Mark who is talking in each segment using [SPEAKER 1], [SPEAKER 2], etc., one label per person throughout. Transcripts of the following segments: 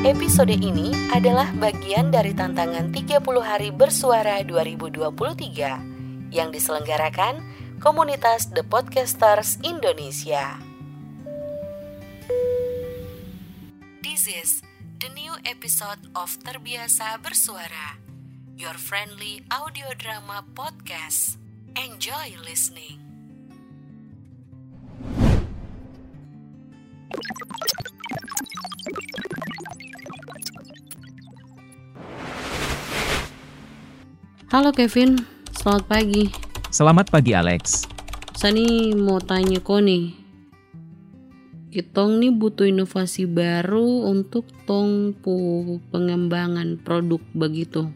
[SPEAKER 1] Episode ini adalah bagian dari tantangan 30 hari bersuara 2023 yang diselenggarakan komunitas The Podcasters Indonesia. This is the new episode of Terbiasa Bersuara, your friendly audio drama podcast. Enjoy listening. Halo Kevin, selamat pagi.
[SPEAKER 2] Selamat pagi Alex.
[SPEAKER 1] Sani mau tanya kau nih. Kitong nih butuh inovasi baru untuk tong pu pengembangan produk begitu.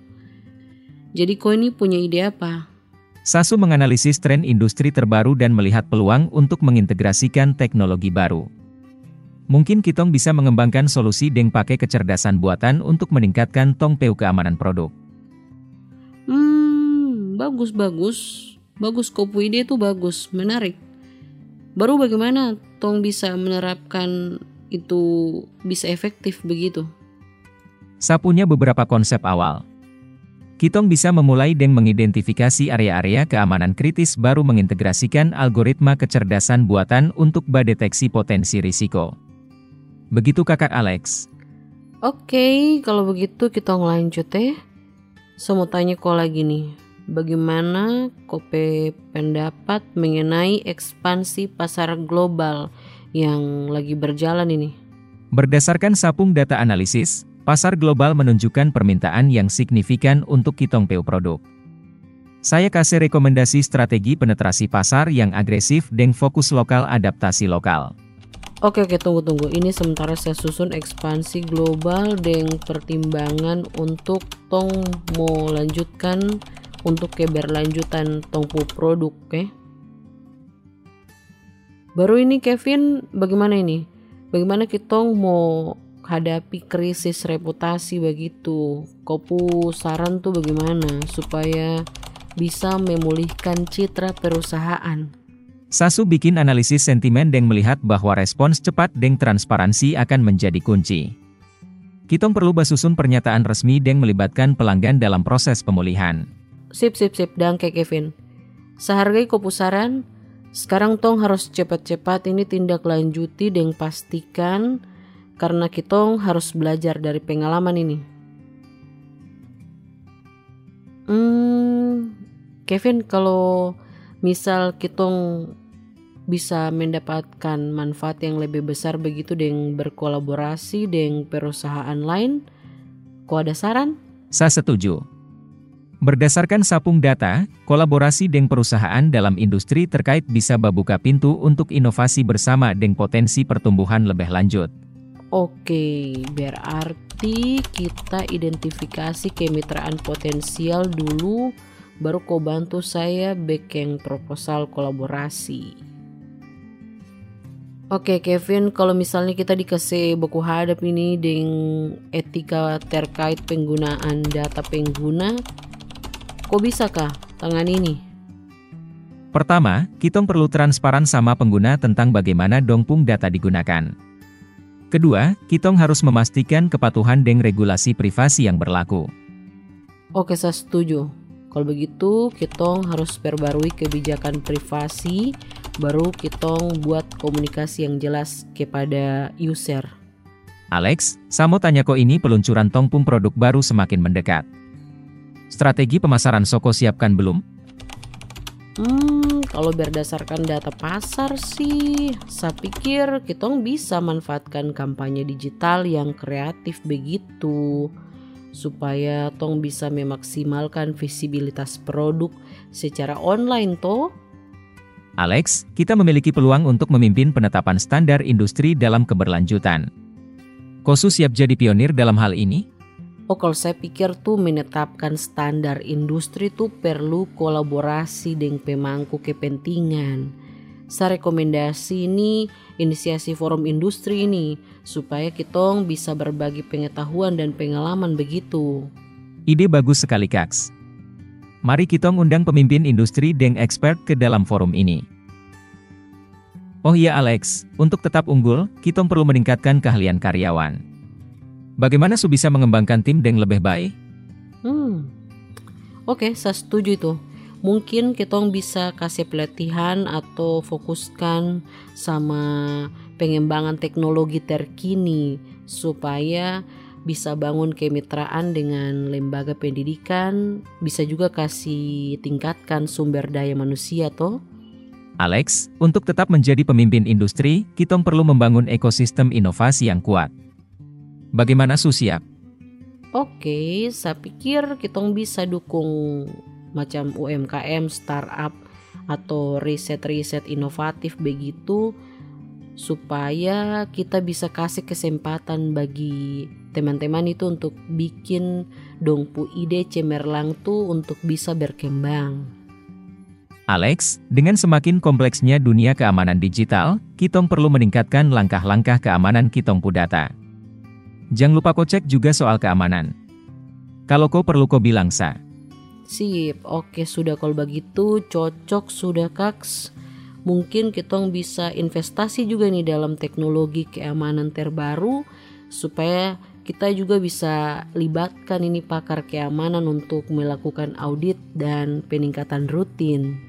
[SPEAKER 1] Jadi kau ini punya ide apa?
[SPEAKER 2] Sasu menganalisis tren industri terbaru dan melihat peluang untuk mengintegrasikan teknologi baru. Mungkin kitong bisa mengembangkan solusi dengan pakai kecerdasan buatan untuk meningkatkan tong peu keamanan produk.
[SPEAKER 1] Bagus bagus. Bagus kopu ide itu bagus, menarik. Baru bagaimana tong bisa menerapkan itu bisa efektif begitu?
[SPEAKER 2] Saya punya beberapa konsep awal. Kitong bisa memulai dengan mengidentifikasi area-area keamanan kritis baru mengintegrasikan algoritma kecerdasan buatan untuk mendeteksi potensi risiko. Begitu kakak Alex.
[SPEAKER 1] Oke, kalau begitu kita lanjut ya. Saya mau tanya kau lagi nih, bagaimana kope pendapat mengenai ekspansi pasar global yang lagi berjalan ini?
[SPEAKER 2] Berdasarkan sapung data analisis, pasar global menunjukkan permintaan yang signifikan untuk kitong peu produk. Saya kasih rekomendasi strategi penetrasi pasar yang agresif dan fokus lokal adaptasi lokal.
[SPEAKER 1] Oke oke tunggu tunggu ini sementara saya susun ekspansi global dengan pertimbangan untuk tong mau lanjutkan untuk keberlanjutan tongpu produk oke baru ini Kevin bagaimana ini bagaimana kita mau hadapi krisis reputasi begitu kopu saran tuh bagaimana supaya bisa memulihkan citra perusahaan
[SPEAKER 2] Sasu bikin analisis sentimen dan melihat bahwa respons cepat dan transparansi akan menjadi kunci. Kitong perlu basusun pernyataan resmi dan melibatkan pelanggan dalam proses pemulihan.
[SPEAKER 1] Sip sip sip dan kayak Kevin. Sehargai kopusaran, sekarang tong harus cepat-cepat ini tindak lanjuti dan pastikan karena kitong harus belajar dari pengalaman ini. Hmm, Kevin kalau misal kitong bisa mendapatkan manfaat yang lebih besar begitu dengan berkolaborasi dengan perusahaan lain? Kau ada saran?
[SPEAKER 2] Saya setuju. Berdasarkan sapung data, kolaborasi dengan perusahaan dalam industri terkait bisa membuka pintu untuk inovasi bersama dengan potensi pertumbuhan lebih lanjut.
[SPEAKER 1] Oke, berarti kita identifikasi kemitraan potensial dulu, baru kau bantu saya bikin proposal kolaborasi. Oke Kevin, kalau misalnya kita dikasih buku hadap ini dengan etika terkait penggunaan data pengguna, kok bisakah tangan ini?
[SPEAKER 2] Pertama, kita perlu transparan sama pengguna tentang bagaimana dongpung data digunakan. Kedua, kita harus memastikan kepatuhan dengan regulasi privasi yang berlaku.
[SPEAKER 1] Oke, saya setuju. Kalau begitu, kita harus perbarui kebijakan privasi baru kita buat komunikasi yang jelas kepada user.
[SPEAKER 2] Alex, Samo tanya kok ini peluncuran Tongpung produk baru semakin mendekat. Strategi pemasaran Soko siapkan belum?
[SPEAKER 1] Hmm, kalau berdasarkan data pasar sih, saya pikir kita bisa manfaatkan kampanye digital yang kreatif begitu supaya tong bisa memaksimalkan visibilitas produk secara online toh
[SPEAKER 2] Alex, kita memiliki peluang untuk memimpin penetapan standar industri dalam keberlanjutan. Kosu siap jadi pionir dalam hal ini?
[SPEAKER 1] Oh kalau saya pikir tuh menetapkan standar industri tuh perlu kolaborasi dengan pemangku kepentingan. Saya rekomendasi ini inisiasi forum industri ini supaya kita bisa berbagi pengetahuan dan pengalaman begitu.
[SPEAKER 2] Ide bagus sekali Kaks. Mari kita undang pemimpin industri dan expert ke dalam forum ini. Oh iya Alex, untuk tetap unggul, kita perlu meningkatkan keahlian karyawan. Bagaimana Su bisa mengembangkan tim dengan lebih baik?
[SPEAKER 1] Hmm, oke, okay, saya setuju itu. Mungkin kita bisa kasih pelatihan atau fokuskan sama pengembangan teknologi terkini supaya bisa bangun kemitraan dengan lembaga pendidikan, bisa juga kasih tingkatkan sumber daya manusia toh.
[SPEAKER 2] Alex, untuk tetap menjadi pemimpin industri, kita perlu membangun ekosistem inovasi yang kuat. Bagaimana Su siap?
[SPEAKER 1] Oke, saya pikir kita bisa dukung macam UMKM, startup, atau riset-riset inovatif begitu supaya kita bisa kasih kesempatan bagi teman-teman itu untuk bikin dongpu ide cemerlang tuh untuk bisa berkembang.
[SPEAKER 2] Alex, dengan semakin kompleksnya dunia keamanan digital, Kitong perlu meningkatkan langkah-langkah keamanan Kitong data. Jangan lupa kau cek juga soal keamanan. Kalau kau perlu kau bilang sa.
[SPEAKER 1] Sip, oke sudah kalau begitu cocok sudah kaks. Mungkin kita bisa investasi juga nih dalam teknologi keamanan terbaru supaya kita juga bisa libatkan ini pakar keamanan untuk melakukan audit dan peningkatan rutin.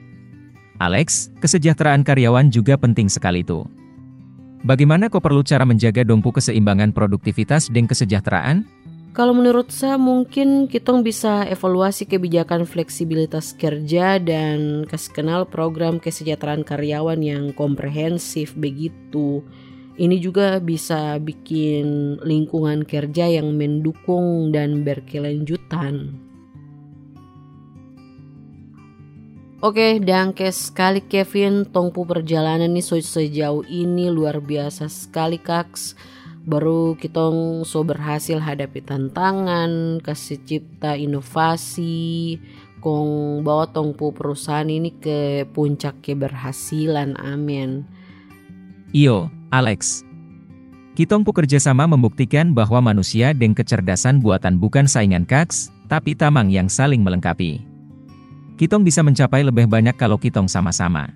[SPEAKER 2] Alex, kesejahteraan karyawan juga penting sekali tuh. Bagaimana kau perlu cara menjaga dompu keseimbangan produktivitas dan kesejahteraan?
[SPEAKER 1] Kalau menurut saya mungkin kita bisa evaluasi kebijakan fleksibilitas kerja dan kasih kenal program kesejahteraan karyawan yang komprehensif begitu. Ini juga bisa bikin lingkungan kerja yang mendukung dan berkelanjutan. Oke, dangke sekali Kevin, tongpu perjalanan nih sejauh ini luar biasa sekali kaks. Baru kita so berhasil hadapi tantangan kasih cipta inovasi kong bawa tongpu perusahaan ini ke puncak keberhasilan. Amin.
[SPEAKER 2] Iyo Alex. Kitong kerja sama membuktikan bahwa manusia dan kecerdasan buatan bukan saingan kaks, tapi tamang yang saling melengkapi. Kitong bisa mencapai lebih banyak kalau kitong sama-sama.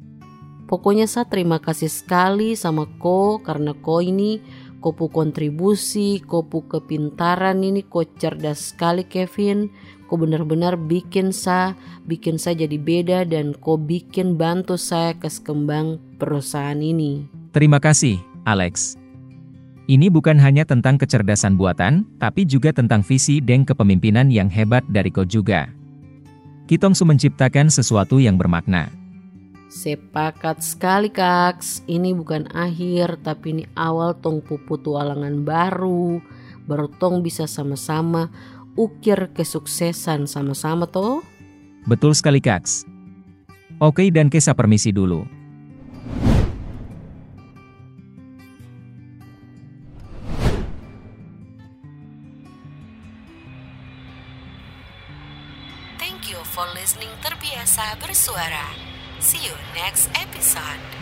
[SPEAKER 1] Pokoknya saya terima kasih sekali sama Ko karena Ko ini kopu kontribusi, kopu kepintaran ini kok cerdas sekali Kevin. Kau benar-benar bikin saya, bikin saya jadi beda dan kau bikin bantu saya ke kembang perusahaan ini.
[SPEAKER 2] Terima kasih, Alex. Ini bukan hanya tentang kecerdasan buatan, tapi juga tentang visi dan kepemimpinan yang hebat dari kau juga. Kitong su menciptakan sesuatu yang bermakna.
[SPEAKER 1] Sepakat sekali kaks, ini bukan akhir tapi ini awal tong pupu tualangan baru. Baru tong bisa sama-sama ukir kesuksesan sama-sama toh.
[SPEAKER 2] Betul sekali kaks. Oke dan Kesa permisi dulu.
[SPEAKER 3] You for listening terbiasa bersuara. See you next episode.